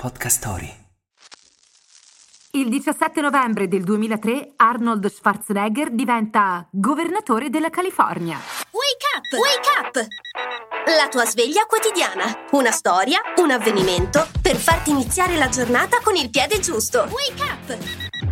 Podcast Story. Il 17 novembre del 2003 Arnold Schwarzenegger diventa governatore della California. Wake up! Wake up! La tua sveglia quotidiana. Una storia, un avvenimento per farti iniziare la giornata con il piede giusto. Wake up!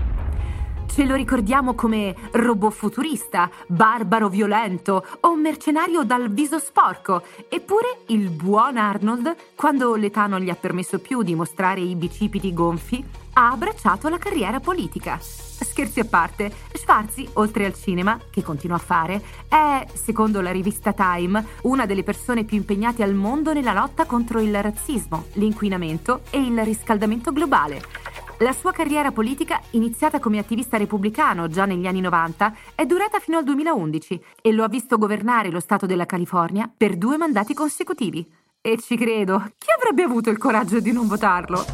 Ce lo ricordiamo come robot futurista, barbaro violento o mercenario dal viso sporco. Eppure il buon Arnold, quando l'età non gli ha permesso più di mostrare i bicipiti gonfi, ha abbracciato la carriera politica. Scherzi a parte, Schwarzi, oltre al cinema, che continua a fare, è, secondo la rivista Time, una delle persone più impegnate al mondo nella lotta contro il razzismo, l'inquinamento e il riscaldamento globale. La sua carriera politica, iniziata come attivista repubblicano già negli anni 90, è durata fino al 2011 e lo ha visto governare lo Stato della California per due mandati consecutivi. E ci credo, chi avrebbe avuto il coraggio di non votarlo?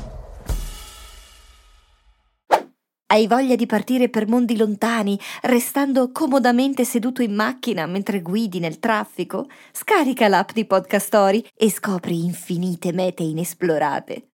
Hai voglia di partire per mondi lontani, restando comodamente seduto in macchina mentre guidi nel traffico? Scarica l'app di Podcast Story e scopri infinite mete inesplorate.